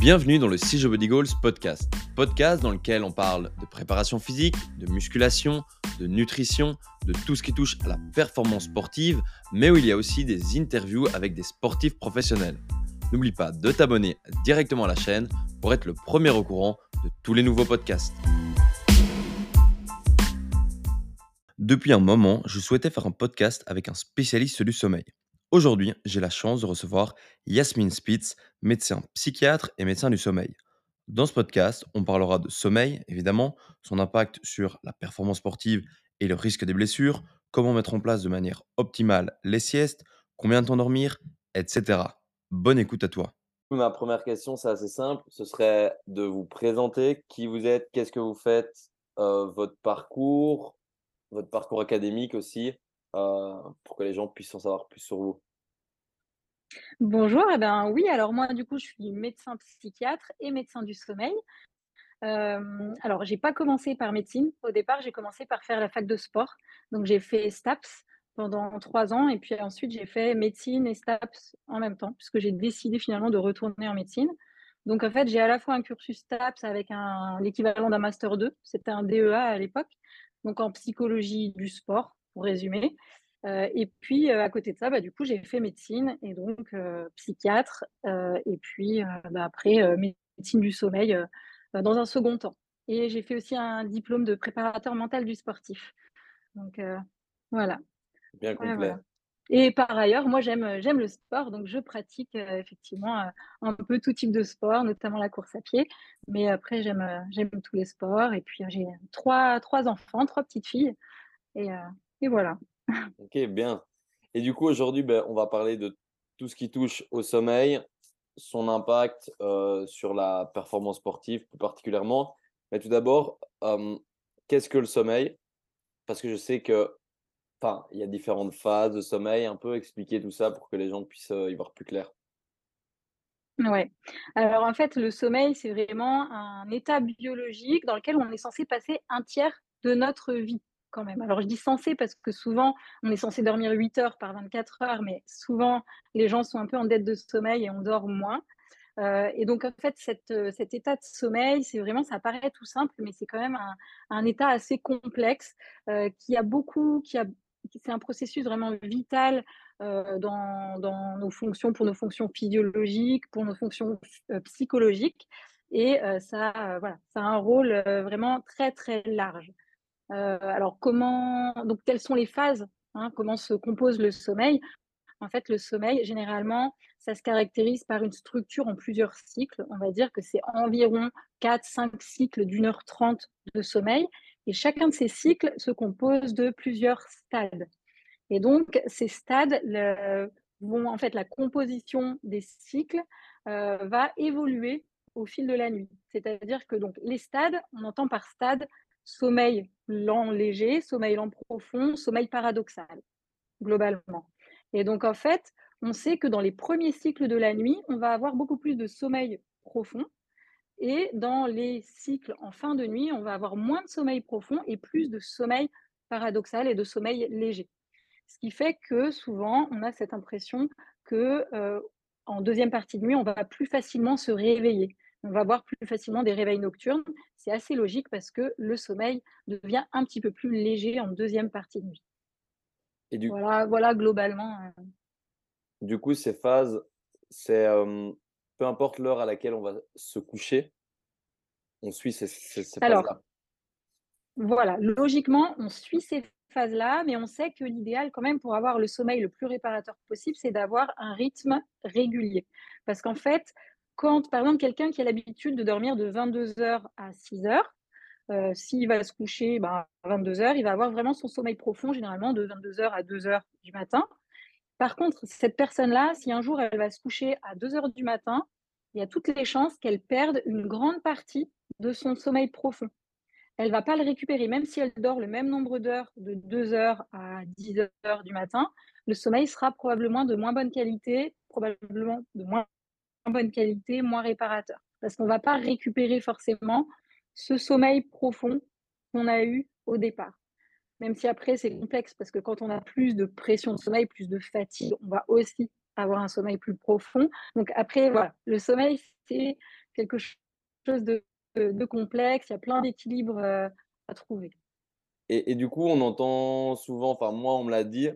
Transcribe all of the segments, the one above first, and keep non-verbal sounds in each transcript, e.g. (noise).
Bienvenue dans le CJ Body Goals podcast. Podcast dans lequel on parle de préparation physique, de musculation, de nutrition, de tout ce qui touche à la performance sportive, mais où il y a aussi des interviews avec des sportifs professionnels. N'oublie pas de t'abonner directement à la chaîne pour être le premier au courant de tous les nouveaux podcasts. Depuis un moment, je souhaitais faire un podcast avec un spécialiste du sommeil. Aujourd'hui, j'ai la chance de recevoir Yasmine Spitz, médecin psychiatre et médecin du sommeil. Dans ce podcast, on parlera de sommeil, évidemment, son impact sur la performance sportive et le risque des blessures, comment mettre en place de manière optimale les siestes, combien de temps dormir, etc. Bonne écoute à toi. Ma première question, c'est assez simple. Ce serait de vous présenter qui vous êtes, qu'est-ce que vous faites, euh, votre parcours, votre parcours académique aussi, pour que les gens puissent en savoir plus sur vous. Bonjour, eh ben, oui, alors moi, du coup, je suis médecin psychiatre et médecin du sommeil. Euh, alors, j'ai pas commencé par médecine. Au départ, j'ai commencé par faire la fac de sport. Donc, j'ai fait STAPS pendant trois ans et puis ensuite, j'ai fait médecine et STAPS en même temps, puisque j'ai décidé finalement de retourner en médecine. Donc, en fait, j'ai à la fois un cursus STAPS avec l'équivalent d'un Master 2, c'était un DEA à l'époque, donc en psychologie du sport, pour résumer. Euh, et puis, euh, à côté de ça, bah, du coup, j'ai fait médecine et donc euh, psychiatre. et puis, bah, après, médecine du sommeil dans un second temps. Et j'ai fait aussi un diplôme de préparateur mental du sportif. Donc, voilà. Bien complet. Et par ailleurs, moi, j'aime, j'aime le sport, donc je pratique effectivement un peu tout type de sport, notamment la course à pied. Mais après, j'aime, j'aime tous les sports. Et puis, j'ai trois, trois enfants, trois petites filles. Et, et voilà. Ok, bien. Et du coup, aujourd'hui, ben, on va parler de tout ce qui touche au sommeil, son impact euh, sur la performance sportive plus particulièrement. Mais tout d'abord, qu'est-ce que le sommeil? Parce que je sais que, enfin, il y a différentes phases de sommeil. Un peu expliquer tout ça pour que les gens puissent euh, y voir plus clair. Ouais. Alors en fait, le sommeil, c'est vraiment un état biologique dans lequel on est censé passer un tiers de notre vie Alors je dis censé parce que souvent on est censé dormir 8 heures par 24 heures, mais souvent les gens sont un peu en dette de sommeil et on dort moins. Euh, et donc en fait euh, cet état de sommeil, c'est vraiment, ça paraît tout simple, mais c'est quand même un, état assez complexe euh, qui a beaucoup, qui a, c'est un processus vraiment vital dans, nos fonctions, pour nos fonctions physiologiques, pour nos fonctions psychologiques. Et ça, voilà, ça a un rôle vraiment très très large. Euh, alors, comment, donc, quelles sont les phases hein, Comment se compose le sommeil En fait, le sommeil, généralement, ça se caractérise par une structure en plusieurs cycles. On va dire que c'est environ 4-5 cycles d'une heure trente de sommeil. Et chacun de ces cycles se compose de plusieurs stades. Et donc, ces stades en fait, la composition des cycles euh, va évoluer au fil de la nuit. C'est-à-dire que donc les stades, on entend par stade sommeil lent léger, sommeil lent profond, sommeil paradoxal, globalement. Et donc, en fait, on sait que dans les premiers cycles de la nuit, on va avoir beaucoup plus de sommeil profond. Et dans les cycles en fin de nuit, on va avoir moins de sommeil profond et plus de sommeil paradoxal et de sommeil léger. Ce qui fait que souvent, on a cette impression que euh, en deuxième partie de nuit, on va plus facilement se réveiller on va avoir plus facilement des réveils nocturnes. C'est assez logique parce que le sommeil devient un petit peu plus léger en deuxième partie de nuit. Et du... voilà, voilà globalement. Euh. Du coup, ces phases, c'est peu importe l'heure à laquelle on va se coucher, on suit ces, phases-là. Voilà, logiquement, on suit ces phases-là, mais on sait que l'idéal, quand même, pour avoir le sommeil le plus réparateur possible, c'est d'avoir un rythme régulier. Parce qu'en fait, quand, par exemple, quelqu'un qui a l'habitude de dormir de 22h à 6h, euh, s'il va se coucher ben, à 22h, il va avoir vraiment son sommeil profond, généralement de 22h à 2h du matin. Par contre, cette personne-là, si un jour elle va se coucher à 2h du matin, il y a toutes les chances qu'elle perde une grande partie de son sommeil profond. Elle ne va pas le récupérer, même si elle dort le même nombre d'heures, de 2h à 10h du matin, le sommeil sera probablement de moins bonne qualité, probablement de moins bonne qualité, moins réparateur. Parce qu'on ne va pas récupérer forcément ce sommeil profond qu'on a eu au départ. Même si après, c'est complexe, parce que quand on a plus de pression de sommeil, plus de fatigue, on va aussi avoir un sommeil plus profond. Donc après, voilà, le sommeil, c'est quelque chose de, complexe, il y a plein d'équilibres à trouver. Et, et, du coup, on entend souvent, enfin moi on me l'a dit,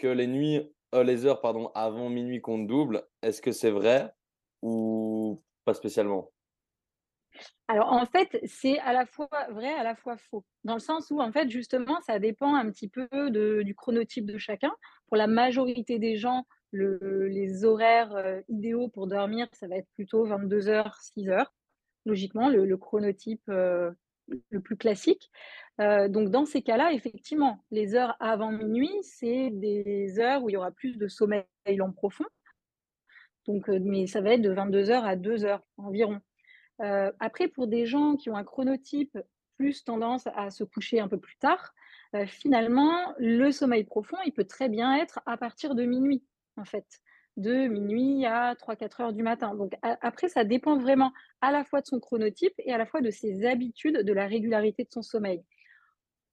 que les nuits, euh, les heures pardon, avant minuit comptent double. Est-ce que c'est vrai? Ou pas spécialement? Alors en fait, c'est à la fois vrai, à la fois faux. Dans le sens où en fait, justement, ça dépend un petit peu du chronotype de chacun. Pour la majorité des gens, le, les horaires euh, idéaux pour dormir, ça va être plutôt 22 heures, 6 heures, logiquement, le, chronotype euh, le plus classique. Euh, donc dans ces cas-là, effectivement, les heures avant minuit, c'est des heures où il y aura plus de sommeil lent profond. Donc, euh, mais ça va être de 22 heures à 2 heures environ. Euh, après, pour des gens qui ont un chronotype plus tendance à se coucher un peu plus tard, euh, finalement, le sommeil profond, il peut très bien être à partir de minuit, en fait, de minuit à 3-4 heures du matin. Donc après, ça dépend vraiment à la fois de son chronotype et à la fois de ses habitudes, de la régularité de son sommeil.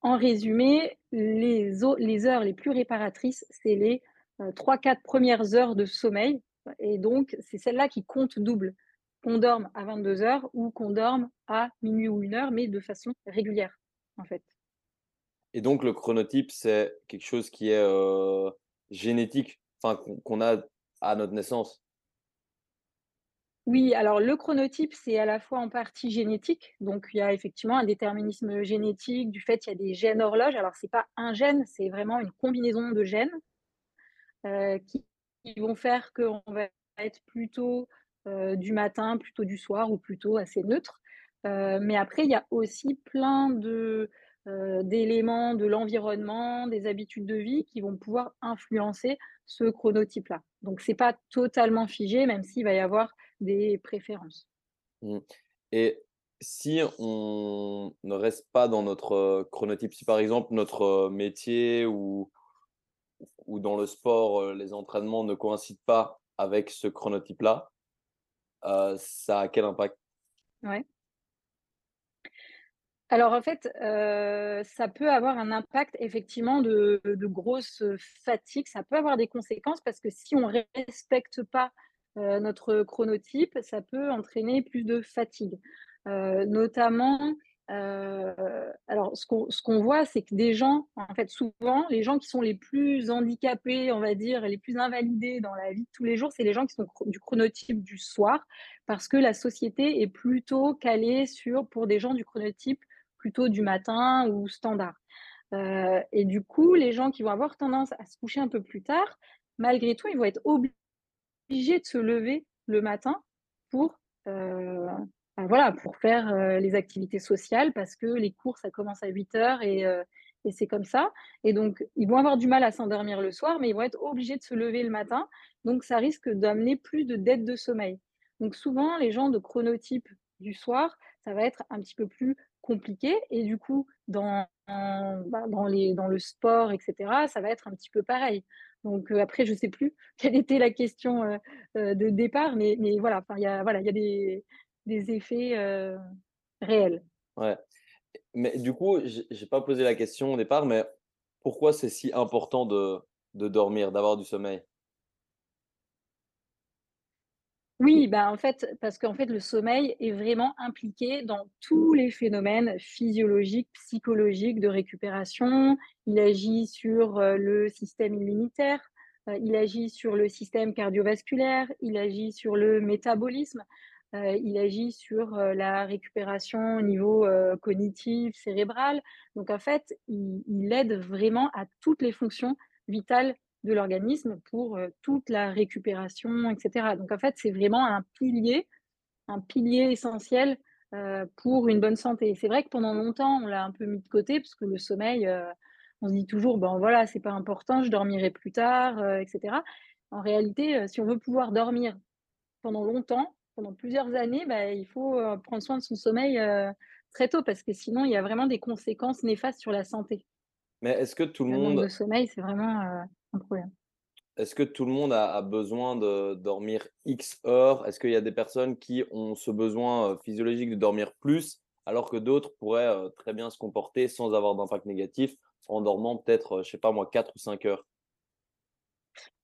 En résumé, les, les heures les plus réparatrices, c'est les 3-4 premières heures de sommeil. Et donc, c'est celle-là qui compte double qu'on dorme à 22 heures ou qu'on dorme à minuit ou une heure, mais de façon régulière, en fait. Et donc, le chronotype, c'est quelque chose qui est euh, génétique, enfin, qu'on a à notre naissance? Oui, alors le chronotype, c'est à la fois en partie génétique. Donc, il y a effectivement un déterminisme génétique du fait qu'il y a des gènes horloges. Alors, ce n'est pas un gène, c'est vraiment une combinaison de gènes euh, qui, qui, vont faire qu'on va être plutôt du matin, plutôt du soir ou plutôt assez neutre. Mais après, il y a aussi plein d'éléments de l'environnement, des habitudes de vie qui vont pouvoir influencer ce chronotype-là. Donc, ce n'est pas totalement figé, même s'il va y avoir des préférences. Mmh. Et si on ne reste pas dans notre chronotype, si par exemple notre métier ou, ou dans le sport, les entraînements ne coïncident pas avec ce chronotype-là, euh, ça a quel impact? Ouais. Alors en fait, euh, ça peut avoir un impact effectivement de, de, grosse fatigue. Ça peut avoir des conséquences parce que si on ne respecte pas euh, notre chronotype, ça peut entraîner plus de fatigue. Euh, notamment, euh, alors, ce qu'on voit, c'est que des gens, en fait, souvent, les gens qui sont les plus handicapés, on va dire, les plus invalidés dans la vie de tous les jours, c'est les gens qui sont du chronotype du soir, parce que la société est plutôt calée sur, pour des gens du chronotype plutôt du matin ou standard. Euh, et du coup, les gens qui vont avoir tendance à se coucher un peu plus tard, malgré tout, ils vont être obligés de se lever le matin pour euh, voilà, pour faire euh, les activités sociales parce que les cours, ça commence à 8 heures et, euh, et c'est comme ça. Et donc, ils vont avoir du mal à s'endormir le soir, mais ils vont être obligés de se lever le matin. Donc, ça risque d'amener plus de dettes de sommeil. Donc, souvent, les gens de chronotype du soir, ça va être un petit peu plus compliqué. Et du coup, dans, bah, dans, les, dans le sport, etc., ça va être un petit peu pareil. Donc euh, après, je ne sais plus (laughs) quelle était la question de départ, mais, mais voilà, il voilà, y a des, des effets euh, réels. Ouais. Mais du coup, je n'ai pas posé la question au départ, mais pourquoi c'est si important de, de dormir, d'avoir du sommeil? Oui, bah en fait, parce qu'en fait, le sommeil est vraiment impliqué dans tous les phénomènes physiologiques, psychologiques de récupération. Il agit sur euh, le système immunitaire, euh, il agit sur le système cardiovasculaire, il agit sur le métabolisme. Euh, il agit sur euh, la récupération au niveau euh, cognitif, cérébral. Donc en fait, il, aide vraiment à toutes les fonctions vitales de l'organisme pour toute la récupération, etc. Donc en fait, c'est vraiment un pilier, un pilier essentiel pour une bonne santé. C'est vrai que pendant longtemps, on l'a un peu mis de côté parce que le sommeil, on se dit toujours, ben voilà, c'est pas important, je dormirai plus tard, etc. En réalité, si on veut pouvoir dormir pendant longtemps, pendant plusieurs années, bah, il faut euh, prendre soin de son sommeil euh, très tôt parce que sinon, il y a vraiment des conséquences néfastes sur la santé. Mais est-ce que tout le, monde. Le sommeil, c'est vraiment euh, un problème. Est-ce que tout le monde a, besoin de dormir X heures? Est-ce qu'il y a des personnes qui ont ce besoin physiologique de dormir plus alors que d'autres pourraient très bien se comporter sans avoir d'impact négatif en dormant peut-être, je sais pas moi, 4 ou 5 heures?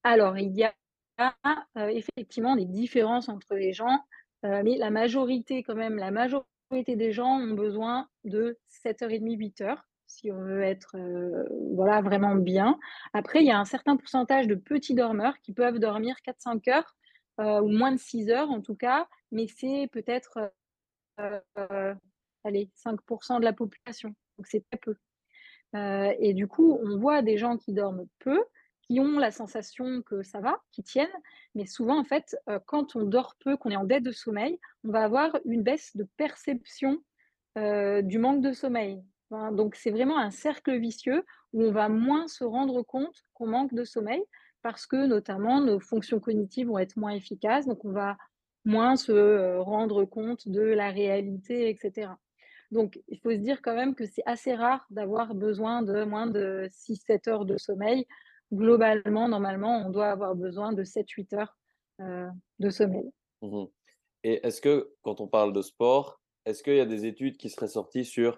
Alors, il y a effectivement des différences entre les gens. mais la majorité quand même, la majorité des gens ont besoin de 7:30, 8 heures si on veut être, heu, voilà, vraiment bien. Après, il y a un certain pourcentage de petits dormeurs qui peuvent dormir 4-5 heures, heu, ou moins de 6 heures en tout cas, mais c'est peut-être, heu heu, allez 5% de la population, donc c'est très peu. Et du coup, on voit des gens qui dorment peu, qui ont la sensation que ça va, qui tiennent, mais souvent en fait, heu, quand on dort peu, qu'on est en dette de sommeil, on va avoir une baisse de perception, heu, du manque de sommeil. Enfin, donc c'est vraiment un cercle vicieux où on va moins se rendre compte qu'on manque de sommeil parce que notamment nos fonctions cognitives vont être moins efficaces, donc on va moins se, heu, rendre compte de la réalité et cetera. Donc il faut se dire quand même que c'est assez rare d'avoir besoin de moins de 6-7 heures de sommeil. Globalement, normalement, on doit avoir besoin de 7-8 heures, heu, de sommeil. Mmh et est-ce que quand on parle de sport, est-ce qu'il y a des études qui seraient sorties sur,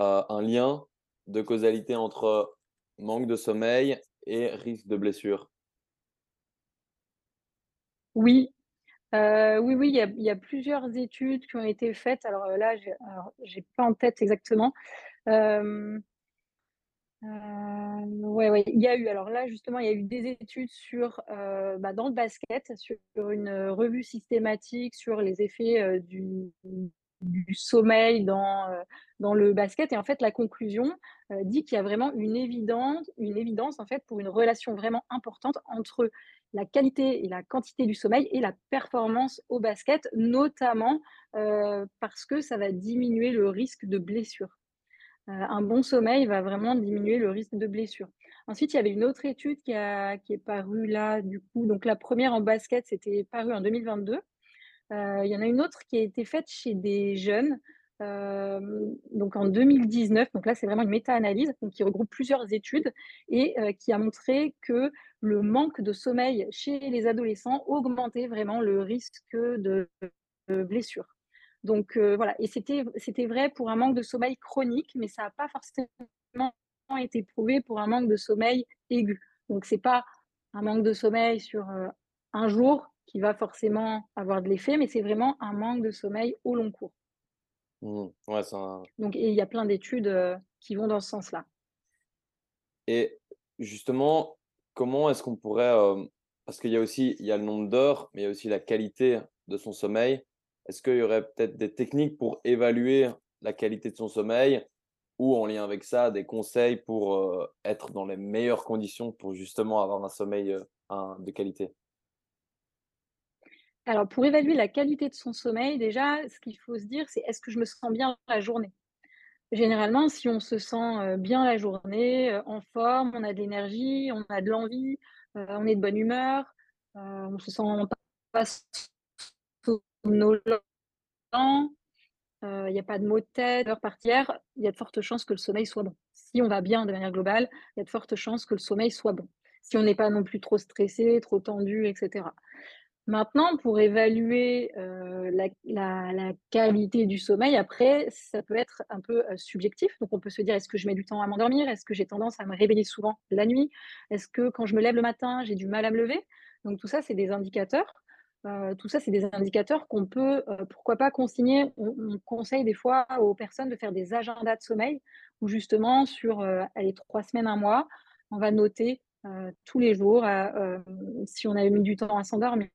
heu, un lien de causalité entre manque de sommeil et risque de blessure? Oui, heu, oui, oui, il y a il y a plusieurs études qui ont été faites. Alors, là, j'ai j'ai pas en tête exactement. Heu, ouais, ouais, il y a eu alors là, justement, il y a eu des études sur, heu, bah, dans le basket, sur une, heu, revue systématique sur les effets, heu, du du sommeil dans, dans le basket et en fait, la conclusion, dit qu'il y a vraiment une évidence une évidence, en fait, pour une relation vraiment importante entre la qualité et la quantité du sommeil et la performance au basket, notamment, parce que ça va diminuer le risque de blessure. Heu, un bon sommeil va vraiment diminuer le risque de blessure. Ensuite, il y avait une autre étude qui est parue là, du coup, donc la première en basket, c'était paru en 2022. Heu, il y en a une autre qui a été faite chez des jeunes, hem, donc en 2019, donc là, c'est vraiment une méta-analyse, qui regroupe plusieurs études et qui a montré que le manque de sommeil chez les adolescents augmentait vraiment le risque de blessure. Donc heu, voilà et c'était c'était vrai pour un manque de sommeil chronique, mais ça a pas forcément été prouvé pour un manque de sommeil aigu. Donc c'est pas un manque de sommeil sur, heu, un jour qui va forcément avoir de l'effet, mais c'est vraiment un manque de sommeil au long cours. Mmh Ouais, Donc il y a plein d'études, heu, qui vont dans ce sens-là. et justement, comment est-ce qu'on pourrait, parce qu'il y a aussi il y a le nombre d'heures, mais il y a aussi la qualité de son sommeil. Est-ce qu'il y aurait peut-être des techniques pour évaluer la qualité de son sommeil ou en lien avec ça, des conseils pour, heu, être dans les meilleures conditions pour justement avoir un sommeil, un de qualité? Alors pour évaluer la qualité de son sommeil, déjà, ce qu'il faut se dire, c'est: «Est-ce que je me sens bien la journée?» Généralement, si on se sent, heu, bien la journée, en forme, on a de l'énergie, on a de l'envie, on est de bonne humeur, on se sent pas somnolent, heu, il y a pas de maux de tête, partière, il y a de fortes chances que le sommeil soit bon. Si on va bien de manière globale, il y a de fortes chances que le sommeil soit bon. Si on n'est pas non plus trop stressé, trop tendu et cetera. Maintenant, pour évaluer, heu, la qualité du sommeil, après, ça peut être un peu, heu, subjectif. Donc on peut se dire: «Est-ce que je mets du temps à m'endormir? Est-ce que j'ai tendance à me réveiller souvent la nuit? Est-ce que quand je me lève le matin, j'ai du mal à me lever?» donc tout ça, c'est des indicateurs. Heu, tout ça, c'est des indicateurs qu'on peut, heu, pourquoi pas consigner. On on conseille des fois aux personnes de faire des agendas de sommeil où justement sur, heu, allez 3 semaines, un mois, on va noter, tous les jours, si on a mis du temps à s'endormir,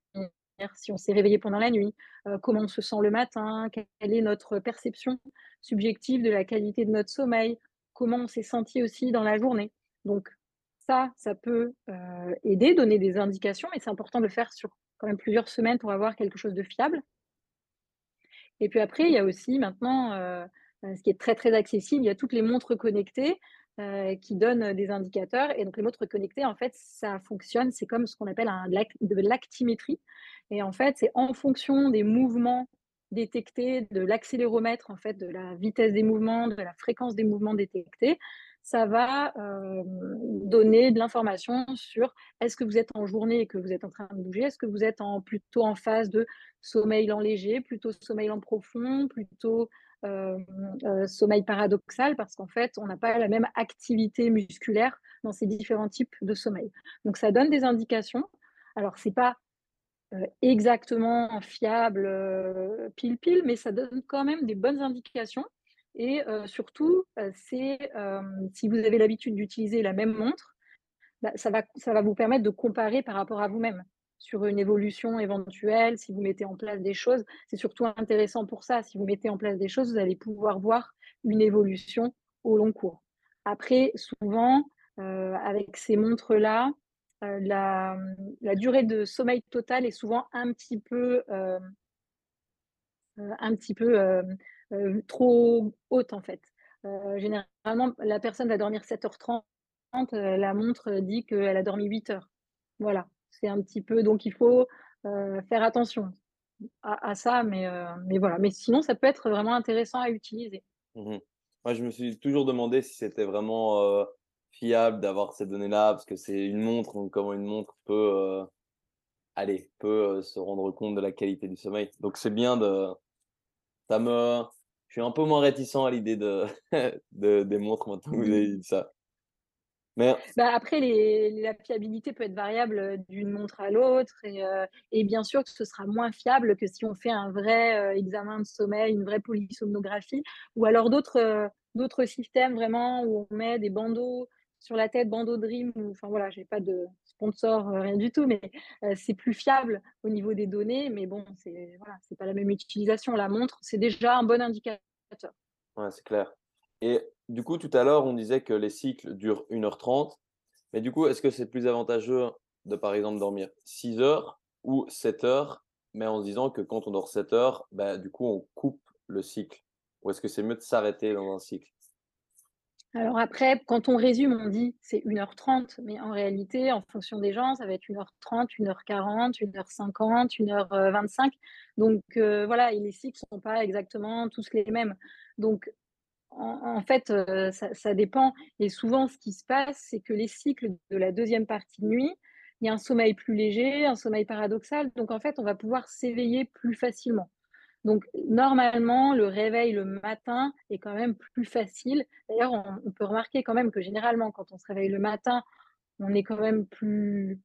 si on s'est réveillé pendant la nuit, comment on se sent le matin, quelle est notre perception subjective de la qualité de notre sommeil, comment on s'est senti aussi dans la journée. Donc ça, ça peut, aider, donner des indications, mais c'est important de le faire sur quand même plusieurs semaines pour avoir quelque chose de fiable. Et puis après, il y a aussi maintenant, heu heu, ce qui est très, très accessible, il y a toutes les montres connectées, heu, qui donnent, des indicateurs. Et donc les montres connectées, en fait, ça fonctionne, c'est comme ce qu'on appelle un de l'actimétrie. Et en fait, c'est en fonction des mouvements détectés, de l'accéléromètre, en fait, de la vitesse des mouvements, de la fréquence des mouvements détectés, ça va, hem, donner de l'information sur est-ce que vous êtes en journée et que vous êtes en train de bouger? Est-ce que vous êtes plutôt en phase de sommeil lent léger, plutôt sommeil lent profond, plutôt, hem, heu, sommeil paradoxal? Parce qu'en fait, on n'a pas la même activité musculaire dans ces différents types de sommeil. Donc ça donne des indications. Alors c'est pas exactement fiable, pile pile, mais ça donne quand même des bonnes indications et surtout, c'est, hem, si vous avez l'habitude d'utiliser la même montre, bah, ça va ça va vous permettre de comparer par rapport à vous-même, sur une évolution éventuelle. Si vous mettez en place des choses, c'est surtout intéressant pour ça. Si vous mettez en place des choses, vous allez pouvoir voir une évolution au long cours. Après, souvent, avec ces montres-là, la, durée de sommeil total est souvent un petit peu, un petit peu, trop haute, en fait. Généralement, la personne va dormir 7:30, heu, la montre dit qu'elle a dormi 8 heures. Voilà, c'est un petit peu donc il faut, faire attention à ça, mais mais voilà. Mais sinon, ça peut être vraiment intéressant à utiliser. Mmh Moi, je me suis toujours demandé si c'était vraiment, fiable d'avoir ces données-là, parce que c'est une montre, donc comment une montre peut, allez, peut, se rendre compte de la qualité du sommeil. Donc c'est bien de ça me suis un peu moins réticent à l'idée de (laughs) de des montres maintenant que vous avez dit ça. Mais Bah, après les la fiabilité peut être variable, heu, d'une montre à l'autre et et bien sûr que ce sera moins fiable que si on fait un vrai, heu, examen de sommeil, une vraie polysomnographie ou alors d'autres, systèmes vraiment où on met des bandeaux sur la tête, bandeau Dream enfin voilà, j'ai pas de sponsor, heu, rien du tout, mais heu, c'est plus fiable au niveau des données, mais bon, c'est voilà, c'est pas la même utilisation. La montre, c'est déjà un bon indicateur. ouais, c'est clair. Et du coup, tout à l'heure, on disait que les cycles durent une heure trente. Mais du coup, est-ce que c'est plus avantageux de, par exemple, dormir 6 heures ou 7 heures, mais en se disant que quand on dort 7 heures, bah, du coup, on coupe le cycle? Ou est-ce que c'est mieux de s'arrêter dans un cycle? Alors après, quand on résume, on dit c'est une heure trente, mais en réalité, en fonction des gens, ça va être une heure trente, une heure quarante, une heure cinquante, une heure vingt-cinq. Donc heu, voilà et les cycles sont pas exactement tous les mêmes. Donc en fait, ça ça dépend et souvent ce qui se passe, c'est que les cycles de la deuxième partie de nuit, il y a un sommeil plus léger, un sommeil paradoxal, donc en fait, on va pouvoir s'éveiller plus facilement. Donc normalement, le réveil le matin est quand même plus facile. D'ailleurs, on peut remarquer quand même que généralement, quand on se réveille le matin, on est quand même plus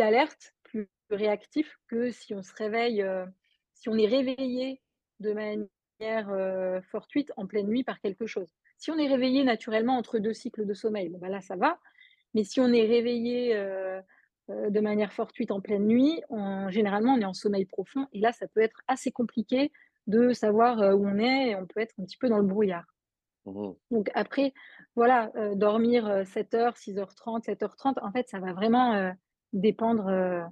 alerte, plus réactif que si on se réveille, heu, si on est réveillé de manière, heu, fortuite en pleine nuit par quelque chose. Si on est réveillé naturellement entre 2 cycles de sommeil, bon bah là ça va, mais si on est réveillé, heu heu, de manière fortuite en pleine nuit, on généralement on est en sommeil profond et là ça peut être assez compliqué de savoir, heu, où on est et on peut être un petit peu dans le brouillard. Mmh Donc après, voilà, heu, dormir, heu, 7 heures, 6:30, 7:30, en fait, ça va vraiment, dépendre,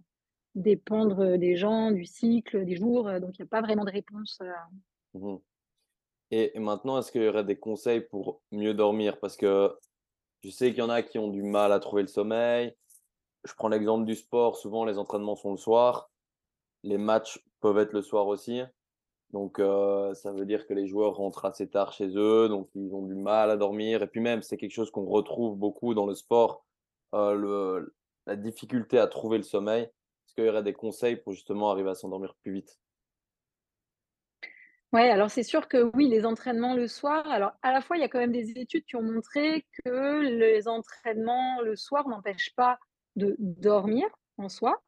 dépendre, des gens, du cycle, des jours, donc il y a pas vraiment de réponse, Mmh Et et maintenant, est-ce qu'il y aurait des conseils pour mieux dormir? Parce que je sais qu'il y en a qui ont du mal à trouver le sommeil. Je prends l'exemple du sport, souvent les entraînements sont le soir, les matchs peuvent être le soir aussi. Donc, heu, ça veut dire que les joueurs rentrent assez tard chez eux, donc ils ont du mal à dormir et puis même, c'est quelque chose qu'on retrouve beaucoup dans le sport, le la difficulté à trouver le sommeil. Est-ce qu'il y aurait des conseils pour justement arriver à s'endormir plus vite? ouais, alors c'est sûr que oui, les entraînements le soir, alors à la fois, il y a quand même des études qui ont montré que les entraînements le soir n'empêchent pas de dormir en soi,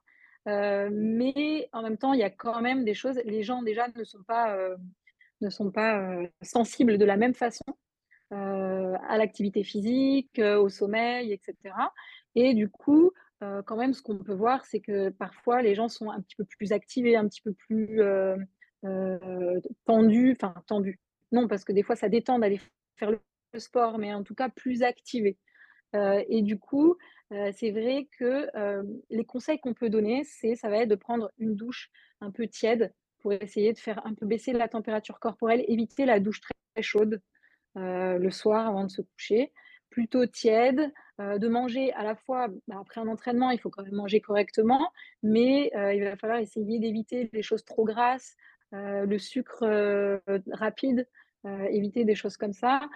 heu, mais en même temps, il y a quand même des choses les gens déjà ne sont pas, heu, ne sont pas, heu, sensibles de la même façon. à l'activité physique, au sommeil et cetera et du coup, quand même ce qu'on peut voir, c'est que parfois les gens sont un petit peu plus activés, un petit peu plus, tendus, enfin tendus, non parce que des fois ça détend d'aller faire le sport, mais en tout cas plus activés, et du coup, heu, c'est vrai que, hem, les conseils qu'on peut donner, c'est ça va être de prendre une douche un peu tiède pour essayer de faire un peu baisser la température corporelle, éviter la douche très chaude heu, le soir avant de se coucher, plutôt tiède, de manger à la fois bah, après un entraînement, il faut quand même manger correctement, mais il va falloir essayer d'éviter les choses trop grasses, le sucre, rapide, éviter des choses comme ça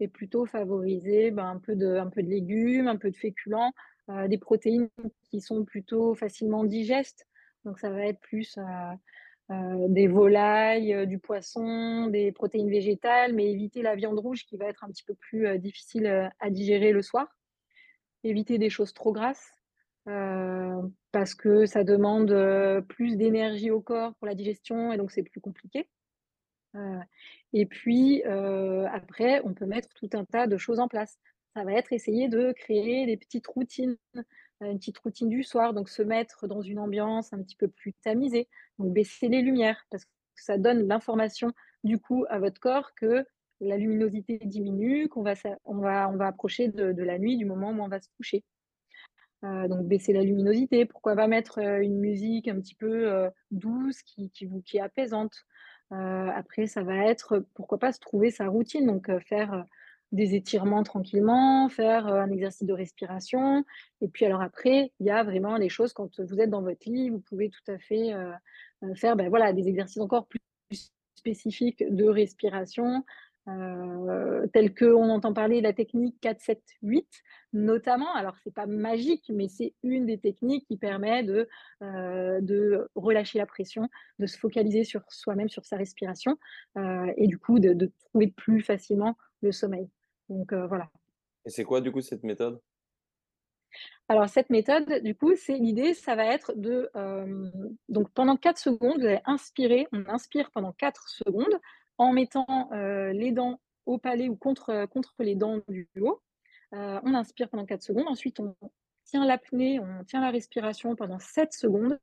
et plutôt favoriser, ben, un peu de légumes, un peu de féculents, heu, des protéines qui sont plutôt facilement digestes. Donc ça va être plus, heu heu, des volailles, du poisson, des protéines végétales, mais éviter la viande rouge qui va être un petit peu plus, difficile, à digérer le soir. Éviter des choses trop grasses, parce que ça demande, plus d'énergie au corps pour la digestion et donc c'est plus compliqué. Et puis, après on peut mettre tout un tas de choses en place. Ça va être essayer de créer des petites routines, une petite routine du soir, donc se mettre dans une ambiance un petit peu plus tamisée, donc baisser les lumières parce que ça donne l'information du coup à votre corps que la luminosité diminue, qu'on va on va on va approcher de la nuit, du moment où on va se coucher. Donc baisser la luminosité, pourquoi pas mettre, une musique un petit peu, douce qui qui vous qui est apaisante. Heu, après ça va être, pourquoi pas se trouver sa routine, donc faire, des étirements tranquillement, faire, un exercice de respiration. Et puis alors après, il y a vraiment les choses quand vous êtes dans votre lit, vous pouvez tout à fait, heu, faire, bah, voilà, des exercices encore plus spécifiques de respiration, heu, tels qu'on entend parler de la technique 4-7-8 notamment. Alors c'est pas magique, mais c'est une des techniques qui permet de, heu, de relâcher la pression, de se focaliser sur soi-même, sur sa respiration, heu et du coup de de trouver plus facilement le sommeil. Donc voilà. Et c'est quoi du coup cette méthode? Alors cette méthode, du coup, c'est l'idée, ça va être de, donc pendant 4 secondes, vous allez inspirer, on inspire pendant 4 secondes en mettant, heu, les dents au palais ou contre, contre les dents du haut. Heu, on inspire pendant 4 secondes, ensuite on tient l'apnée, on tient la respiration pendant 7 secondes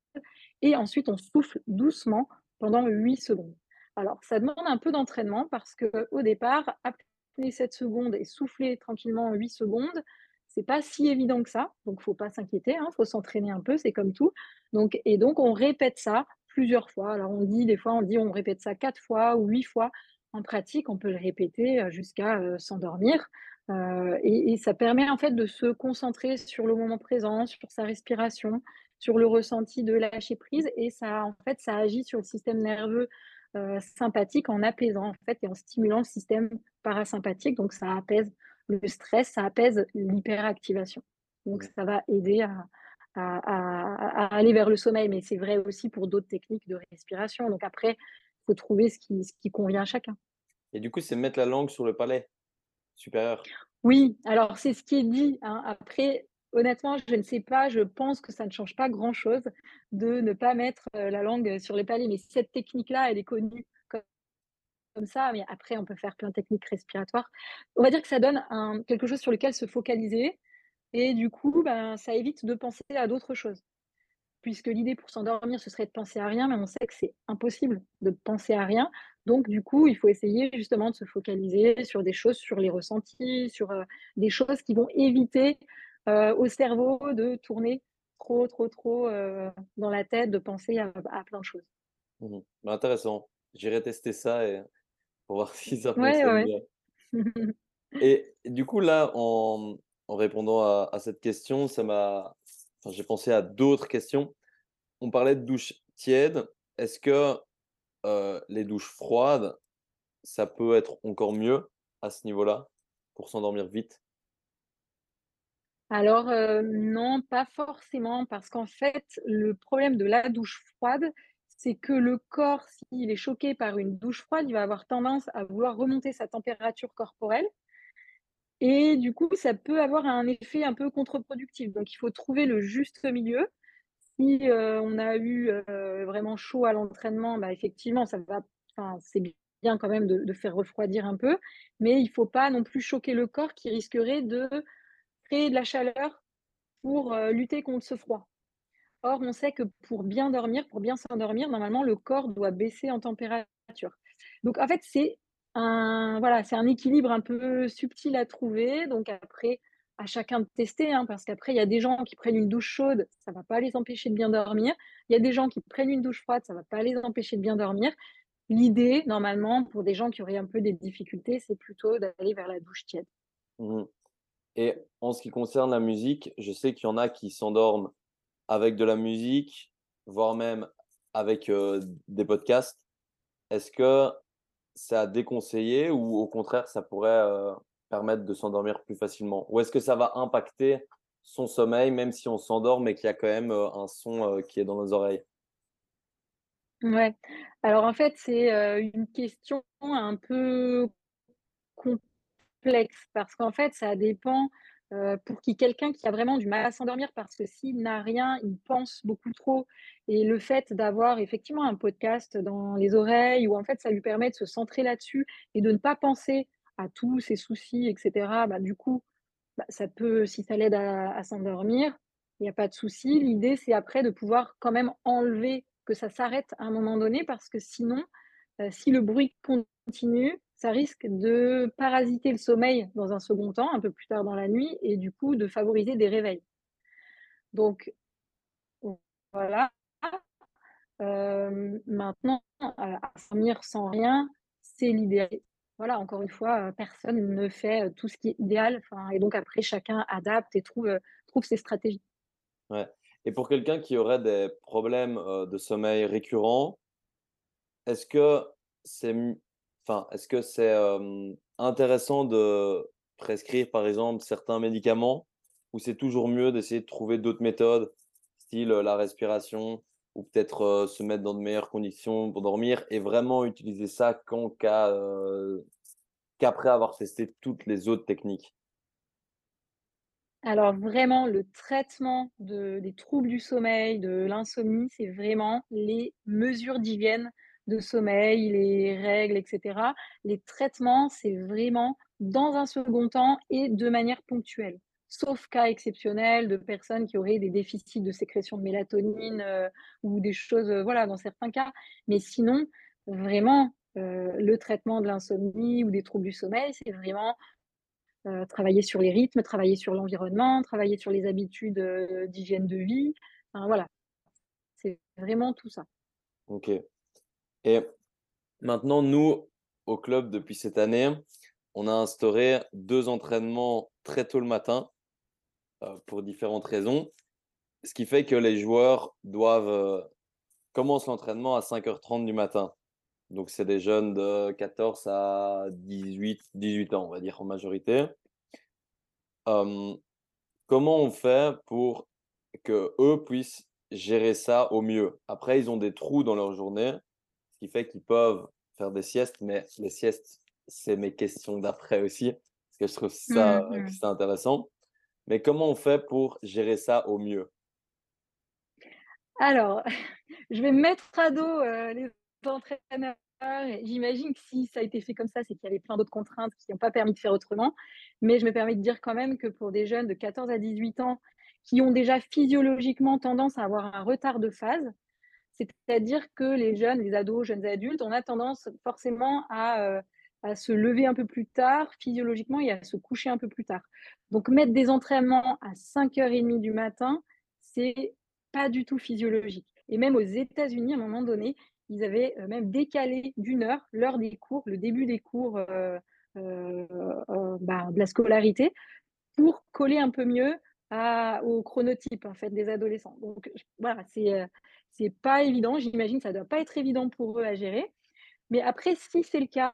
et ensuite on souffle doucement pendant 8 secondes. Alors ça demande un peu d'entraînement parce qu'au départ, apnée 7 secondes et souffler tranquillement 8 secondes, c'est pas si évident que ça, donc faut pas s'inquiéter, hein, faut s'entraîner un peu, c'est comme tout. Donc et donc on répète ça plusieurs fois. Alors on dit des fois, on dit on répète ça 4 fois ou 8 fois. En pratique, on peut le répéter, heu, jusqu'à, heu, s'endormir, heu et et ça permet en fait de se concentrer sur le moment présent, sur sa respiration, sur le ressenti de lâcher prise et ça en fait, ça agit sur le système nerveux, sympathique en apaisant en fait et en stimulant le système parasympathique, donc ça apaise le stress, ça apaise l'hyperactivation. Donc ça va aider à à à à aller vers le sommeil, mais c'est vrai aussi pour d'autres techniques de respiration. Donc après, il faut trouver ce qui ce qui convient à chacun. Et du coup, c'est mettre la langue sur le palais supérieur? Oui, alors c'est ce qui est dit, hein. Après, honnêtement, je ne sais pas, je pense que ça ne change pas grand-chose de ne pas mettre, heu, la langue, sur les palais, mais cette technique-là, elle est connue co comme ça, mais après on peut faire plein de techniques respiratoires. On va dire que ça donne un quelque chose sur lequel se focaliser et du coup, ben, ça évite de penser à d'autres choses. Puisque l'idée pour s'endormir, ce serait de penser à rien, mais on sait que c'est impossible de penser à rien. Donc du coup, il faut essayer justement de se focaliser sur des choses, sur les ressentis, sur, heu, des choses qui vont éviter, heu, au cerveau de tourner trop, trop, trop, heu, dans la tête, de penser à à plein de choses. Mmh Bah, intéressant. J'irai tester ça et pour voir (laughs) si ça fonctionne ouais, bien. ouais. (laughs) Et du coup, là, en en répondant à cette question, ça m'a j'ai pensé à d'autres questions. On parlait de douche tiède. Est-ce que, heu, les douches froides, ça peut être encore mieux à ce niveau-là, pour s'endormir vite? Alors, heu, non, pas forcément parce qu'en fait, le problème de la douche froide, c'est que le corps, s'il est choqué par une douche froide, il va avoir tendance à vouloir remonter sa température corporelle et du coup, ça peut avoir un effet un peu contre-productif. Donc il faut trouver le juste milieu. Si, heu, on a eu, heu, vraiment chaud à l'entraînement, bah, effectivement, ça va c'est bien quand même de faire refroidir un peu, mais il faut pas non plus choquer le corps qui risquerait de créer de la chaleur pour, heu, lutter contre ce froid. Or, on sait que pour bien dormir, pour bien s'endormir, normalement, le corps doit baisser en température. Donc en fait, c'est voilà, c'est un équilibre un peu subtil à trouver. Donc après, à chacun de tester, hein, parce qu'après, il y a des gens qui prennent une douche chaude, ça va pas les empêcher de bien dormir. Il y a des gens qui prennent une douche froide, ça va pas les empêcher de bien dormir. L'idée, normalement, pour des gens qui auraient un peu des difficultés, c'est plutôt d'aller vers la douche tiède. Mmh Et en ce qui concerne la musique, je sais qu'il y en a qui s'endorment avec de la musique, voire même avec, des podcasts. Est-ce que c'est à déconseiller ou au contraire ça pourrait, heu, permettre de s'endormir plus facilement? Ou est-ce que ça va impacter son sommeil même si on s'endort mais qu'il y a quand même, heu, un son, heu, qui est dans nos oreilles? Ouais. Alors en fait, c'est, une question un peu complexe parce qu'en fait, ça dépend, heu, pour qu'il quelqu'un qui a vraiment du mal à s'endormir parce que s'il n'a rien, il pense beaucoup trop et le fait d'avoir effectivement un podcast dans les oreilles où en fait ça lui permet de se centrer là-dessus et de ne pas penser à tous ses soucis et cetera, bah, du coup, bah, ça peut si ça l'aide à s'endormir, il y a pas de souci. L'idée, c'est après de pouvoir quand même enlever, que ça s'arrête à un moment donné parce que sinon, heu, si le bruit continue, ça risque de parasiter le sommeil dans un second temps, un peu plus tard dans la nuit et du coup de favoriser des réveils. Donc voilà. Maintenant, heu, à dormir sans rien, c'est l'idéal. Voilà, encore une fois, heu, personne ne fait, heu, tout ce qui est idéal, et donc après chacun adapte et trouve, heu, trouve ses stratégies. Ouais et pour quelqu'un qui aurait des problèmes, de sommeil récurrents, est-ce que c'est enfin, est-ce que c'est, intéressant de prescrire, par exemple, certains médicaments? Ou c'est toujours mieux d'essayer de trouver d'autres méthodes, style, la respiration ou peut-être, se mettre dans de meilleures conditions pour dormir et vraiment utiliser ça cas, heu, qu'après avoir testé toutes les autres techniques? Alors vraiment, le traitement de des troubles du sommeil, de l'insomnie, c'est vraiment les mesures d'hygiène de sommeil, les règles et cetera. Les traitements, c'est vraiment dans un second temps et de manière ponctuelle. Sauf cas exceptionnels de personnes qui auraient des déficits de sécrétion de mélatonine, heu, ou des choses, heu, voilà, dans certains cas. Mais sinon, vraiment, heu, le traitement de l'insomnie ou des troubles du sommeil, c'est vraiment travailler sur les rythmes, travailler sur l'environnement, travailler sur les habitudes, d'hygiène de vie. Voilà, c'est vraiment tout ça. OK et maintenant nous, au club depuis cette année, on a instauré 2 entraînements très tôt le matin, heu, pour différentes raisons. Ce qui fait que les joueurs doivent, heu, commencent l'entraînement à 05:30 du matin. Donc c'est des jeunes de 14 à 18-18 ans, on va dire en majorité. Hem, comment on fait pour qu'eux puissent gérer ça au mieux? Après, ils ont des trous dans leur journée, ce qui fait qu'ils peuvent faire des siestes, mais les siestes, c'est mes questions d'après aussi, parce que je trouve ça, Mmh heu, que mh. c'est intéressant. Mais comment on fait pour gérer ça au mieux? Alors, (laughs) je vais me mettre à dos, heu, les entraîneurs j'imagine que si ça a été fait comme ça, c'est qu'il y avait plein d'autres contraintes qui n'ont pas permis de faire autrement. Mais je me permets de dire quand même que pour des jeunes de 14 à 18 ans, qui ont déjà physiologiquement tendance à avoir un retard de phase, C'est-à-dire que les jeunes, les ados, jeunes adultes, on a tendance forcément à, heu, à se lever un peu plus tard physiologiquement et à se coucher un peu plus tard. Donc mettre des entraînements à 05:30 du matin, c'est pas du tout physiologique et même aux États-Unis, à un moment donné, ils avaient, heu, même décalé d'1 heure l'heure des cours, le début des cours, heu, bah, de la scolarité pour coller un peu mieux à au chronotype, en fait, des adolescents. Donc voilà, c'est, heu, c'est pas évident. J'imagine ça doit pas être évident pour eux à gérer. Mais après, si c'est le cas,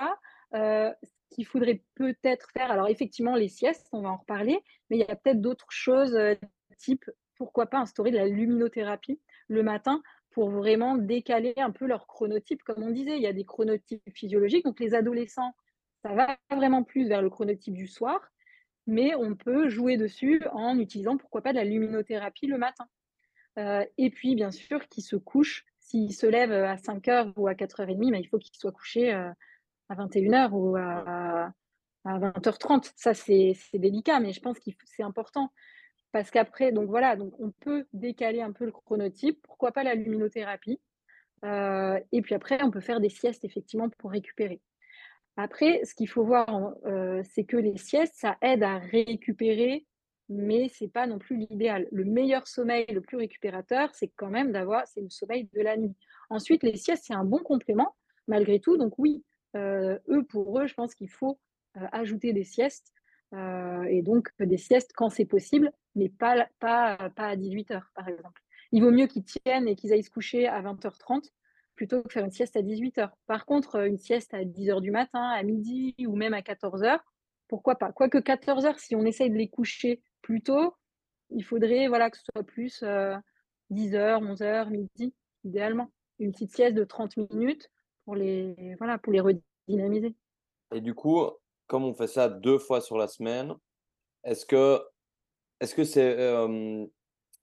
heu, ce qu'il faudrait peut-être faire alors effectivement, les siestes, on va en reparler, mais il y a peut-être d'autres choses, heu, type, pourquoi pas instaurer de la luminothérapie le matin pour vraiment décaler un peu leur chronotype. Comme on disait, il y a des chronotypes physiologiques, donc les adolescents, ça va vraiment plus vers le chronotype du soir mais on peut jouer dessus en utilisant, pourquoi pas, de la luminothérapie le matin. Heu et puis, bien sûr, qu'il se couche, s'il se lève, à cinq heures ou à 04:30, bah, il faut qu'il soit couché, heu, à 21:00 ou à à 20:30. Ça, c'est délicat, mais je pense f c'est important parce qu'après donc voilà, donc on peut décaler un peu le chronotype, pourquoi pas la luminothérapie, heu et puis après on peut faire des siestes effectivement pour récupérer. Après, ce qu'il faut voir en c'est que les siestes, ça aide à récupérer, mais c'est pas non plus l'idéal. Le meilleur sommeil, le plus récupérateur, c'est quand même d'avoir c'est le sommeil de la nuit. Ensuite, les siestes, c'est un bon complément malgré tout, donc oui, heu, eux, pour eux, je pense qu'il faut, heu, ajouter des siestes, et donc des siestes quand c'est possible, mais pas pas, pas à dix-huit heures, par exemple. Il vaut mieux qu'ils tiennent et qu'ils aillent se coucher à 20:30 plutôt que faire une sieste à 18:00. Par contre, heu, une sieste à 10:00 du matin, à midi ou même à 14:00, pourquoi pas? Quoique 14:00, si on essaye de les coucher plus tôt, il faudrait, voilà, que ce soit plus, heu, 10:00, 11:00, midi, idéalement. Une petite sieste de 30 minutes pour les voilà, pour les redynamiser. et du coup, comme on fait ça 2 fois sur la semaine, est-ce que est-ce que c'est, hem,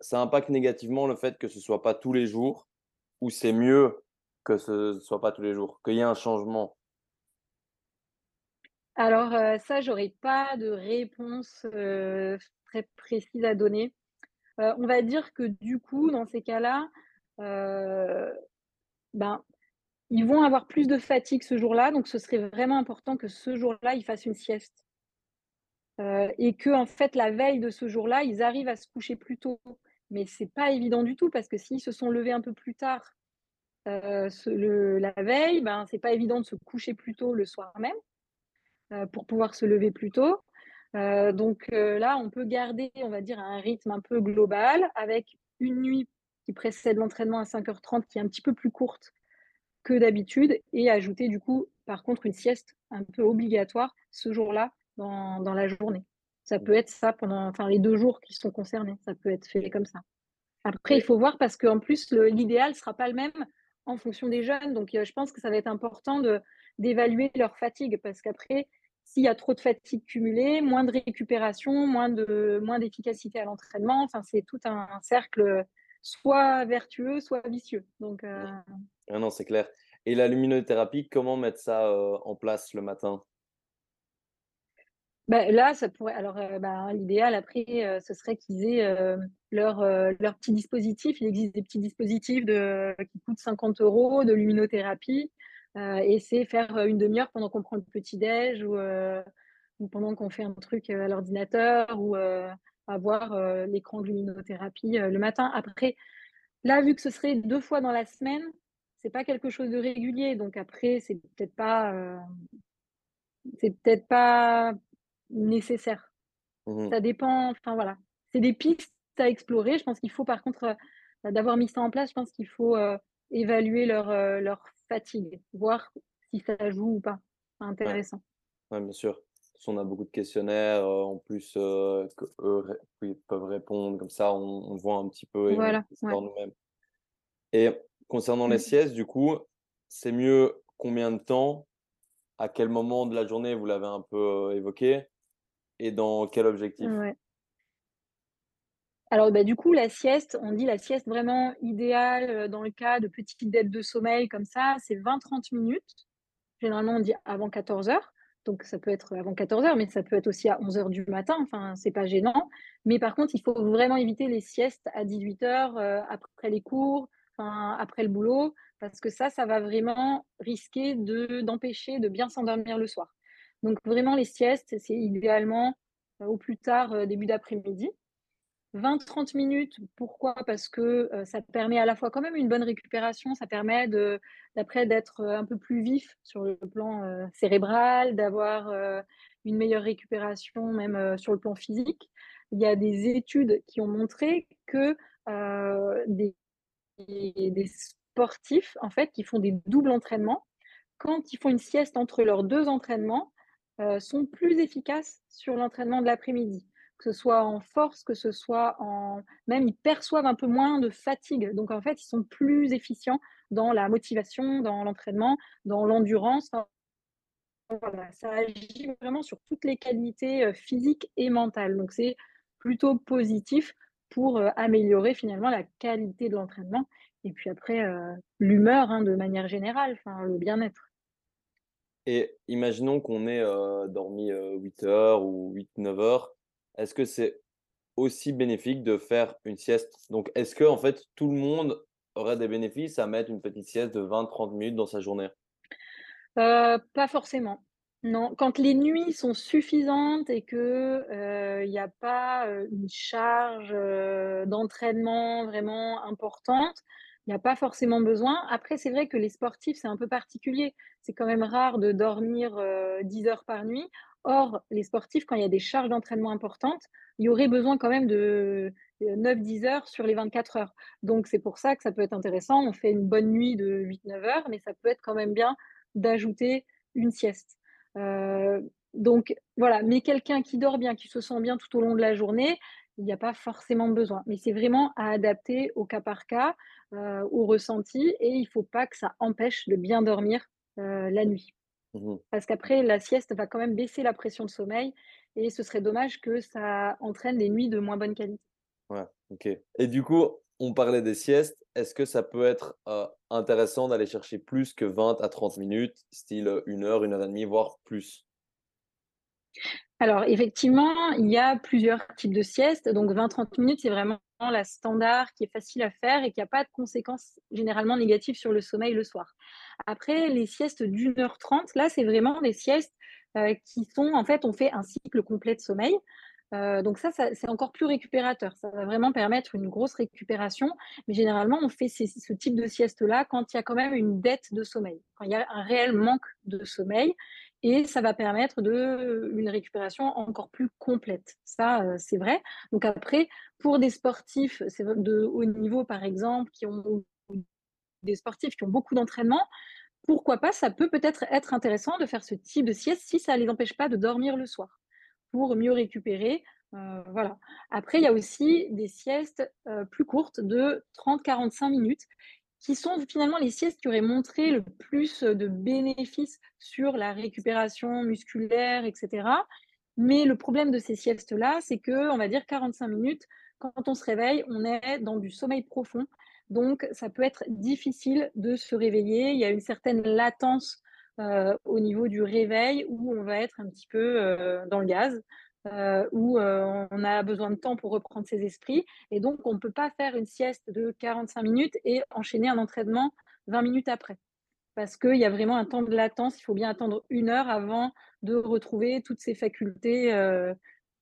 ça impacte négativement le fait que ce soit pas tous les jours ou c'est mieux que ce soit pas tous les jours? Qu'il y ait un changement? Alors, heu, ça, j'aurais pas de réponse, très précise à donner. On va dire que du coup, dans ces cas-là, ben, ils vont avoir plus de fatigue ce jour-là, donc ce serait vraiment important que ce jour-là, ils fassent une sieste. Et qu'en fait, la veille de ce jour-là, ils arrivent à se coucher plus tôt. Mais c'est pas évident du tout parce que s'ils se sont levés un peu plus tard, ce le la veille, ben, c'est pas évident de se coucher plus tôt le soir même, heu, pour pouvoir se lever plus tôt. Heu, donc là, on peut garder, on va dire, un rythme un peu global avec une nuit qui précède l'entraînement à 05:30 qui est un petit peu plus courte que d'habitude et ajouter du coup, par contre, une sieste un peu obligatoire ce jour-là dans dans la journée. Ça peut être ça pendant enfin les 2 jours qui sont concernés, ça peut être fait comme ça. Après, il faut voir parce qu'en plus l'idéal sera pas le même en fonction des jeunes, donc heu, je pense que ça va être important d'évaluer leur fatigue parce qu'après, s'il y a trop de fatigue cumulée, moins de récupération, moins de moins d'efficacité à l'entraînement, enfin c'est tout un cercle, soit vertueux, soit vicieux, donc heu mmh, ah non, c'est clair. Et la luminothérapie, comment mettre ça, en place le matin? Bah, là, ça pourrait alors, bah, l'idéal après, ce serait qu'ils aient, leur, heu, leur petit dispositif. Il existe des petits dispositifs de qui coûtent 50 euros de luminothérapie, heu et c'est faire, heu, 1/2 heure pendant qu'on prend le petit déj ou, pendant qu'on fait un truc, à l'ordinateur ou, avoir, l'écran de luminothérapie, le matin. Après, là, vu que ce serait 2 fois dans la semaine, c'est pas quelque chose de régulier, donc après, c'est peut-être pas, c'est peut-être pas nécessaire. Mmh Ça dépend, enfin voilà. C'est des pistes à explorer. Je pense qu'il faut par contre, heu, d'avoir mis ça en place, je pense qu'il faut, heu, évaluer leur, heu, leur fatigue, voir si ça joue ou pas. Intéressant. ouais, bien sûr. Qu'on a beaucoup de questionnaires, en plus, heu, qu'eux oui, peuvent répondre comme ça, on on voit un petit peu et on Voilà, ouais. nous-mêmes. Et concernant les Mmh. siestes, du coup, c'est mieux combien de temps? À quel moment de la journée? Vous l'avez un peu, évoqué et dans quel objectif? Ouais. Alors, bah, du coup, la sieste, on dit la sieste vraiment idéale, heu, dans le cas de petites dettes de sommeil comme ça, c'est 20-30 minutes. Généralement, on dit avant 14:00, donc ça peut être avant 14:00, mais ça peut être aussi à 11:00 du matin, enfin, c'est pas gênant. Mais par contre, il faut vraiment éviter les siestes à 18:00, heu, après les cours, après le boulot, parce que ça, ça va vraiment risquer de d'empêcher de bien s'endormir le soir. Donc vraiment les siestes, c'est idéalement, heu, au plus tard, début d'après-midi. 20-30 minutes, pourquoi? Parce que, heu, ça permet à la fois quand même une bonne récupération, ça permet d'après d'être, heu, un peu plus vif sur le plan, heu, cérébral, d'avoir, une meilleure récupération même, sur le plan physique. Il y a des études qui ont montré que, des des sportifs, en fait, qui font des doubles entraînements, quand ils font une sieste entre leurs 2 entraînements, sont plus efficaces sur l'entraînement de l'après-midi. Que ce soit en force, que ce soit en même ils perçoivent un peu moins de fatigue. Donc en fait, ils sont plus efficients dans la motivation, dans l'entraînement, dans l'endurance. Ça agit vraiment sur toutes les qualités, heu, physiques et mentales. Donc c'est plutôt positif pour, heu, améliorer finalement la qualité de l'entraînement et puis après, heu, l'humeur, hein, de manière générale, le bien-être. Et imaginons qu'on ait, dormi, heu, 8 heures ou 8-9 heures. Est-ce que c'est aussi bénéfique de faire une sieste? Donc est-ce que en fait, tout le monde aurait des bénéfices à mettre une petite sieste de 20-30 minutes dans sa journée? Heu, pas forcément. Non, quand les nuits sont suffisantes et que, heu, il y a pas, une charge, d'entraînement vraiment importante, il y a pas forcément besoin. Après, c'est vrai que les sportifs, c'est un peu particulier. C'est quand même rare de dormir, heu, 10 heures par nuit. Or, les sportifs, quand il y a des charges d'entraînement importantes, il y aurait besoin quand même de, heu, 9-10 heures sur les 24 heures. Donc c'est pour ça que ça peut être intéressant. On fait une bonne nuit de 8-9 heures, mais ça peut être quand même bien d'ajouter une sieste. Heu, donc voilà, mais quelqu'un qui dort bien, qui se sent bien tout au long de la journée, il n'y a pas forcément besoin. Mais c'est vraiment à adapter au cas par cas, heu, au ressenti et il faut pas que ça empêche de bien dormir, la nuit. Mmh Parce qu'après la sieste va quand même baisser la pression de sommeil et ce serait dommage que ça entraîne des nuits de moins bonne qualité. Ouais, OK. Et du coup, on parlait des siestes. Est-ce que ça peut être, intéressant d'aller chercher plus que 20 à 30 minutes, style, 1 heure, 1 heure et demie, voire plus? Alors effectivement, il y a plusieurs types de siestes, donc 20-30 minutes, c'est vraiment la standard qui est facile à faire et qui a pas de conséquences généralement négatives sur le sommeil le soir. Après les siestes d'1 heure 30, là, c'est vraiment des siestes, heu, qui sont en fait, on fait un cycle complet de sommeil, heu, donc ça c'est encore plus récupérateur. Ça va vraiment permettre une grosse récupération, mais généralement, on fait ce type de sieste-là quand il y a quand même une dette de sommeil, quand il y a un réel manque de sommeil et ça va permettre de une récupération encore plus complète. Ça, heu, c'est vrai. Donc après, pour des sportifs, de haut niveau, par exemple, qui ont des sportifs qui ont beaucoup d'entraînement, pourquoi pas? Ça peut peut-être être intéressant de faire ce type de sieste si ça les empêche pas de dormir le soir, pour mieux récupérer, heu, voilà. Après, il y a aussi des siestes, heu, plus courtes de 30-45 minutes qui sont finalement les siestes qui auraient montré le plus de bénéfices sur la récupération musculaire et cetera. Mais le problème de ces siestes-là, c'est qu'on va dire 45 minutes, quand on se réveille, on est dans du sommeil profond. Donc ça peut être difficile de se réveiller. Il y a une certaine latence, heu, au niveau du réveil où on va être un petit peu, heu, dans le gaz heu, où, heu, on a besoin de temps pour reprendre ses esprits et donc on ne peut pas faire une sieste de 45 minutes et enchaîner un entraînement 20 minutes après. Parce qu'il y a vraiment un temps de latence, il faut bien attendre une heure avant de retrouver toutes ses facultés, heu,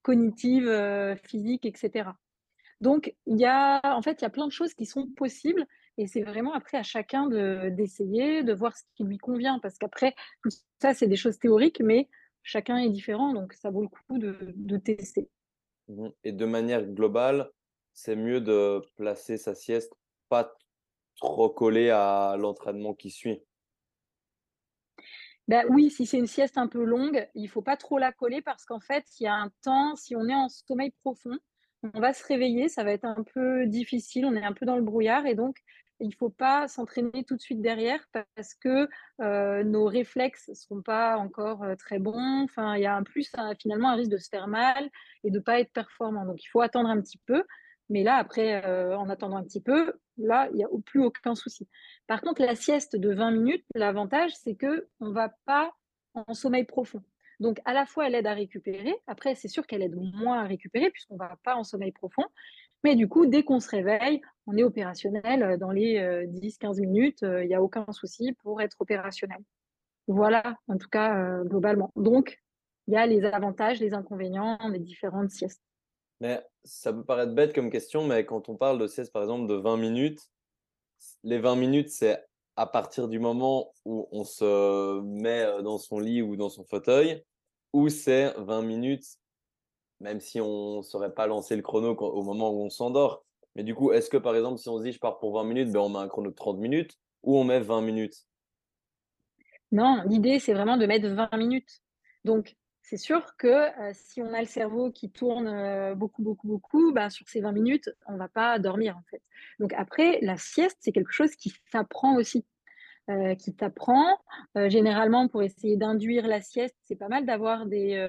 cognitives, physiques et cetera. Donc il y a en fait, il y a plein de choses qui sont possibles et c'est vraiment après à chacun de d'essayer, de voir ce qui lui convient parce qu'après tout ça, c'est des choses théoriques, mais chacun est différent, donc ça vaut le coup de de tester. Mmh et de manière globale, c'est mieux de placer sa sieste pas trop collée à l'entraînement qui suit? Bah, oui, si c'est une sieste un peu longue, il faut pas trop la coller parce qu'en fait, il y a un temps, si on est en sommeil profond, on va se réveiller, ça va être un peu difficile, on est un peu dans le brouillard et donc il faut pas s'entraîner tout de suite derrière parce que, heu, nos réflexes seront pas encore, heu, très bons. Enfin, il y a en plus un finalement un risque de se faire mal et de pas être performant. Donc il faut attendre un petit peu, mais là après, heu, en attendant un petit peu, là, il y a plus aucun souci. Par contre, la sieste de 20 minutes, l'avantage, c'est qu'on va pas en sommeil profond. Donc à la fois, elle aide à récupérer. Après, c'est sûr qu'elle aide moins à récupérer puisqu'on va pas en sommeil profond. Du coup, dès qu'on se réveille, on est opérationnel, heu, dans les, heu, 10-15 minutes, heu, il y a aucun souci pour être opérationnel. Voilà, en tout cas, globalement. Donc il y a les avantages, les inconvénients des différentes siestes. Mais ça peut paraître bête comme question, mais quand on parle de sieste, par exemple, de 20 minutes, les 20 minutes, c'est à partir du moment où on se met, dans son lit ou dans son fauteuil ou c'est 20 minutes même si on saurait pas lancer le chrono au moment où on s'endort? Mais du coup, est-ce que, par exemple, si on se dit: «Je pars pour 20 minutes», ben, on met un chrono de 30 minutes ou on met 20 minutes? Non, l'idée, c'est vraiment de mettre 20 minutes. Donc, c'est sûr que, heu, si on a le cerveau qui tourne, heu, beaucoup, beaucoup, beaucoup, bah, sur ces 20 minutes, on va pas dormir, en fait. Donc après, la sieste, c'est quelque chose qui s'apprend aussi, heu, qui s'apprend. Heu, généralement, pour essayer d'induire la sieste, c'est pas mal d'avoir des,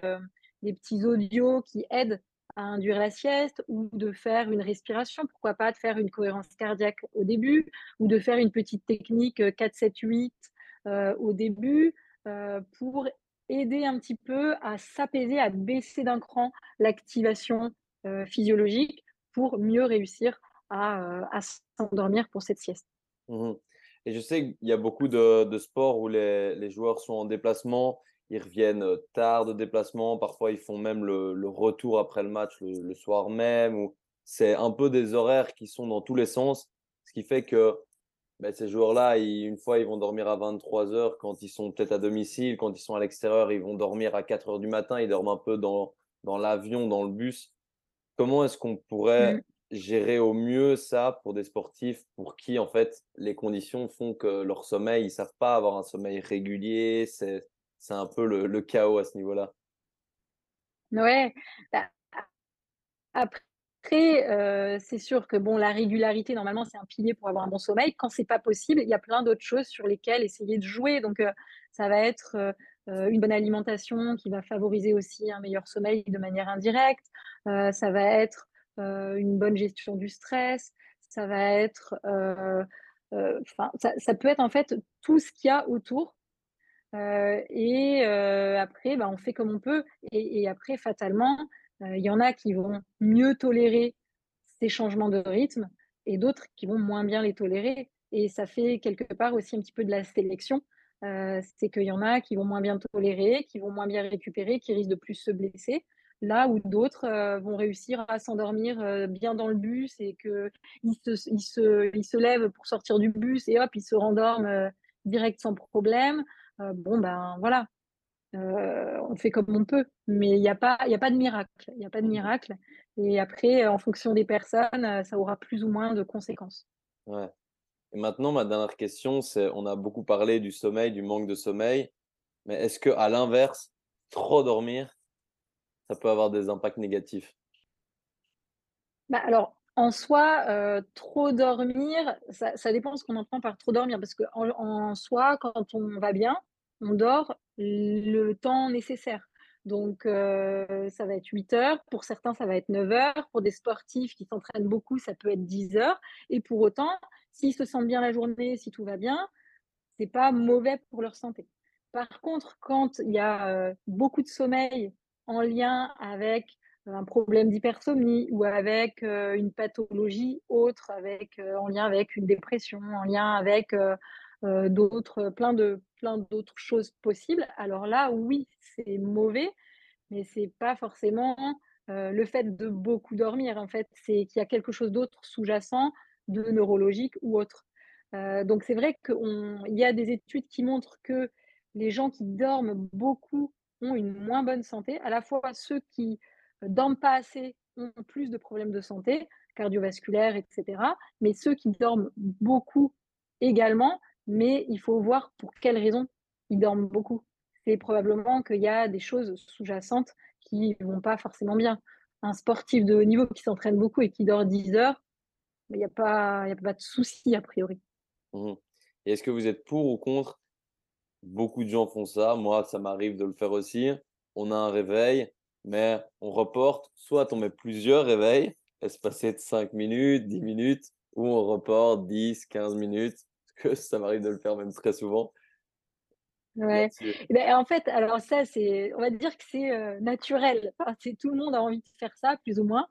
des petits audios qui aident à induire la sieste ou de faire une respiration. Pourquoi pas de faire une cohérence cardiaque au début ou de faire une petite technique, heu, 4-7-8 heu, au début, heu, pour aider un petit peu à s'apaiser, à baisser d'un cran l'activation, physiologique pour mieux réussir à, s'endormir pour cette sieste. Mmh et je sais qu'il y a beaucoup de sports où les joueurs sont en déplacement, ils reviennent, heu, tard de déplacement, parfois ils font même le le retour après le match le le soir même ou c'est un peu des horaires qui sont dans tous les sens. Ce qui fait que, bah, ces joueurs-là, une fois, ils vont dormir à 23:00 quand ils sont peut-être à domicile, quand ils sont à l'extérieur, ils vont dormir à 4:00 du matin, ils dorment un peu dans dans l'avion, dans le bus. Comment est-ce qu'on pourrait Mmh. gérer au mieux ça pour des sportifs pour qui, en fait, les conditions font que leur sommeil, ils savent pas avoir un sommeil régulier, c'est c'est un peu le chaos à ce niveau-là? Ouais, bah, après, heu, c'est sûr que bon, la régularité, normalement, c'est un pilier pour avoir un bon sommeil. Quand c'est pas possible, il y a plein d'autres choses sur lesquelles essayer de jouer. Donc, heu, ça va être, heu, une bonne alimentation qui va favoriser aussi un meilleur sommeil de manière indirecte. Ça va être, une bonne gestion du stress. Ça va être, ça ça peut être en fait tout ce qu'il y a autour Et après, bah, on fait comme on peut et après fatalement, il y en a qui vont mieux tolérer ces changements de rythme et d'autres qui vont moins bien les tolérer et ça fait quelque part aussi un petit peu de la sélection. C'est qu'il y en a qui vont moins bien tolérer, qui vont moins bien récupérer, qui risquent de plus se blesser. Là où d'autres, vont réussir à s'endormir, bien dans le bus et qu'ils se lèvent pour sortir du bus et hop, ils se rendorment, direct sans problème. Heu, bon, ben, voilà, heu, on fait comme on peut, mais il y a pas il y a pas de miracle. Il y a pas de Mmh miracle et après, en fonction des personnes, heu, ça aura plus ou moins de conséquences. Ouais et maintenant ma dernière question, c'est on a beaucoup parlé du sommeil, du manque de sommeil, mais est-ce que à l'inverse, trop dormir, ça peut avoir des impacts négatifs? Bah, alors, en soi, heu, trop dormir, ça dépend ce qu'on entend par trop dormir parce qu'en en soi, quand on va bien, on dort le temps nécessaire. Donc heu, ça va être 8 heures, pour certains, ça va être 9 heures, pour des sportifs qui s'entraînent beaucoup, ça peut être 10 heures et pour autant, s'ils se sentent bien la journée, si tout va bien, c'est pas mauvais pour leur santé. Par contre, quand il y a, heu, beaucoup de sommeil en lien avec un problème d'hypersomnie ou avec, heu, une pathologie autre, avec, heu, en lien avec une dépression, en lien avec, heu, d'autres plein de plein d'autres choses possibles, alors là, oui, c'est mauvais, mais c'est pas forcément, le fait de beaucoup dormir, en fait, c'est qu'il y a quelque chose d'autre sous-jacent, de neurologique ou autre. Donc c'est vrai qu'on il y a des études qui montrent que les gens qui dorment beaucoup ont une moins bonne santé. À la fois ceux qui, dorment pas assez ont plus de problèmes de santé, cardiovasculaires et cetera, mais ceux qui dorment beaucoup également, mais il faut voir pour quelles raisons ils dorment beaucoup. C'est probablement qu'il y a des choses sous-jacentes qui vont pas forcément bien. Un sportif de haut niveau qui s'entraîne beaucoup et qui dort 10 heures, il y a pas y a pas de souci a priori. Mmh et est-ce que vous êtes pour ou contre? Beaucoup de gens font ça, moi ça m'arrive de le faire aussi. On a un réveil, mais on reporte, soit on met plusieurs réveils, espacés de 5 minutes, 10 minutes, ou on reporte 10, 15 minutes, parce que (laughs) ça m'arrive de le faire même très souvent. Ouais et beh, en fait, alors ça, c'est on va dire que c'est, heu, naturel. Enfin, c'est tout le monde a envie de faire ça plus ou moins,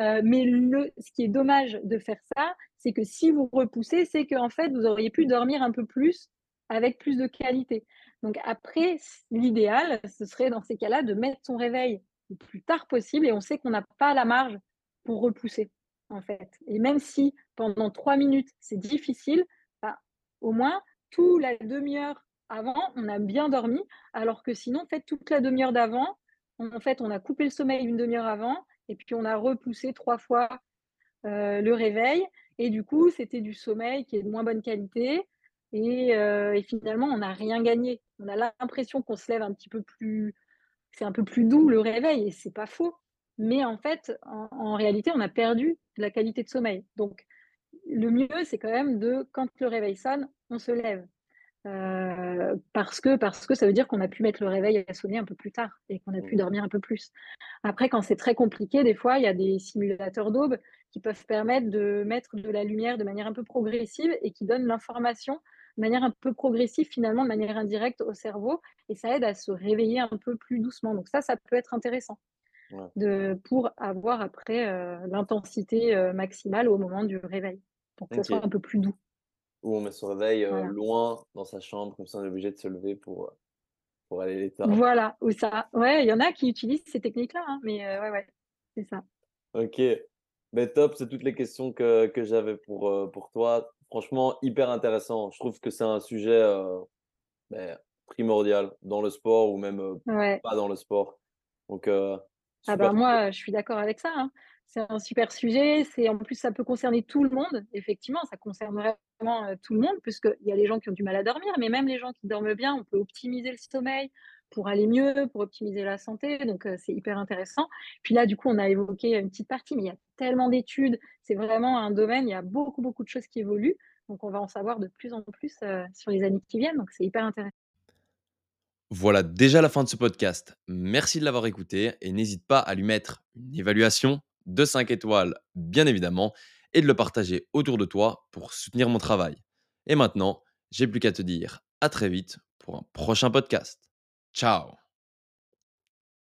heu, mais le ce qui est dommage de faire ça, c'est que si vous repoussez, c'est qu'en fait, vous auriez pu dormir un peu plus avec plus de qualité. Donc après, l'idéal, ce serait dans ces cas-là de mettre son réveil le plus tard possible et on sait qu'on n'a pas la marge pour repousser, en fait et même si pendant 3 minutes, c'est difficile, bah, au moins tout la demi heure avant, on a bien dormi, alors que sinon, en toute la demi heure d'avant, en fait, on a coupé le sommeil une demi heure avant et puis on a repoussé 3 fois, heu, le réveil et du coup, c'était du sommeil qui est de moins bonne qualité et heu et finalement, on n'a rien gagné. On a l'impression qu'on se lève un petit peu plus c'est un peu plus doux le réveil et c'est pas faux, mais en fait, en en réalité, on a perdu de la qualité de sommeil. Donc le mieux, c'est quand même de quand le réveil sonne, on se lève. Heu, parce que parce que ça veut dire qu'on a pu mettre le réveil à sonner un peu plus tard et qu'on a pu mmh, dormir un peu plus. Après quand c'est très compliqué, des fois, il y a des simulateurs d'aube qui peuvent permettre de mettre de la lumière de manière un peu progressive et qui donnent l'information de manière un peu progressive, finalement, de manière indirecte au cerveau et ça aide à se réveiller un peu plus doucement. Donc ça, ça peut être intéressant ouais, de pour avoir après, heu, l'intensité, heu, maximale au moment du réveil, pour que ça soit un peu plus doux. Ou on met son réveil, heu, Voilà. loin dans sa chambre, comme ça on est obligé de se lever pour, heu, pour aller l'éteindre. Voilà, ou ça. Ouais, il y en a qui utilisent ces techniques-là, hein, mais ouais, ouais, c'est ça. OK. Beh, top, c'est toutes les questions que que j'avais pour, pour toi. Franchement, hyper intéressant. Je trouve que c'est un sujet, heu, beh, primordial dans le sport ou même, Ouais. pas dans le sport. Donc, Ah bah, moi, je suis d'accord avec ça, hein. C'est un super sujet, c'est en plus, ça peut concerner tout le monde. Effectivement, ça concerne vraiment, tout le monde puisqu'il y a les gens qui ont du mal à dormir, mais même les gens qui dorment bien, on peut optimiser le sommeil pour aller mieux, pour optimiser la santé. Donc, euh, c'est hyper intéressant. Puis là, du coup, on a évoqué une petite partie, mais il y a tellement d'études. C'est vraiment un domaine, il y a beaucoup, beaucoup de choses qui évoluent. Donc, on va en savoir de plus en plus euh, sur les années qui viennent. Donc, c'est hyper intéressant. Voilà déjà la fin de ce podcast. Merci de l'avoir écouté et n'hésite pas à lui mettre une évaluation de 5 étoiles, bien évidemment, et de le partager autour de toi pour soutenir mon travail. Et maintenant, j'ai plus qu'à te dire à très vite pour un prochain podcast. Ciao.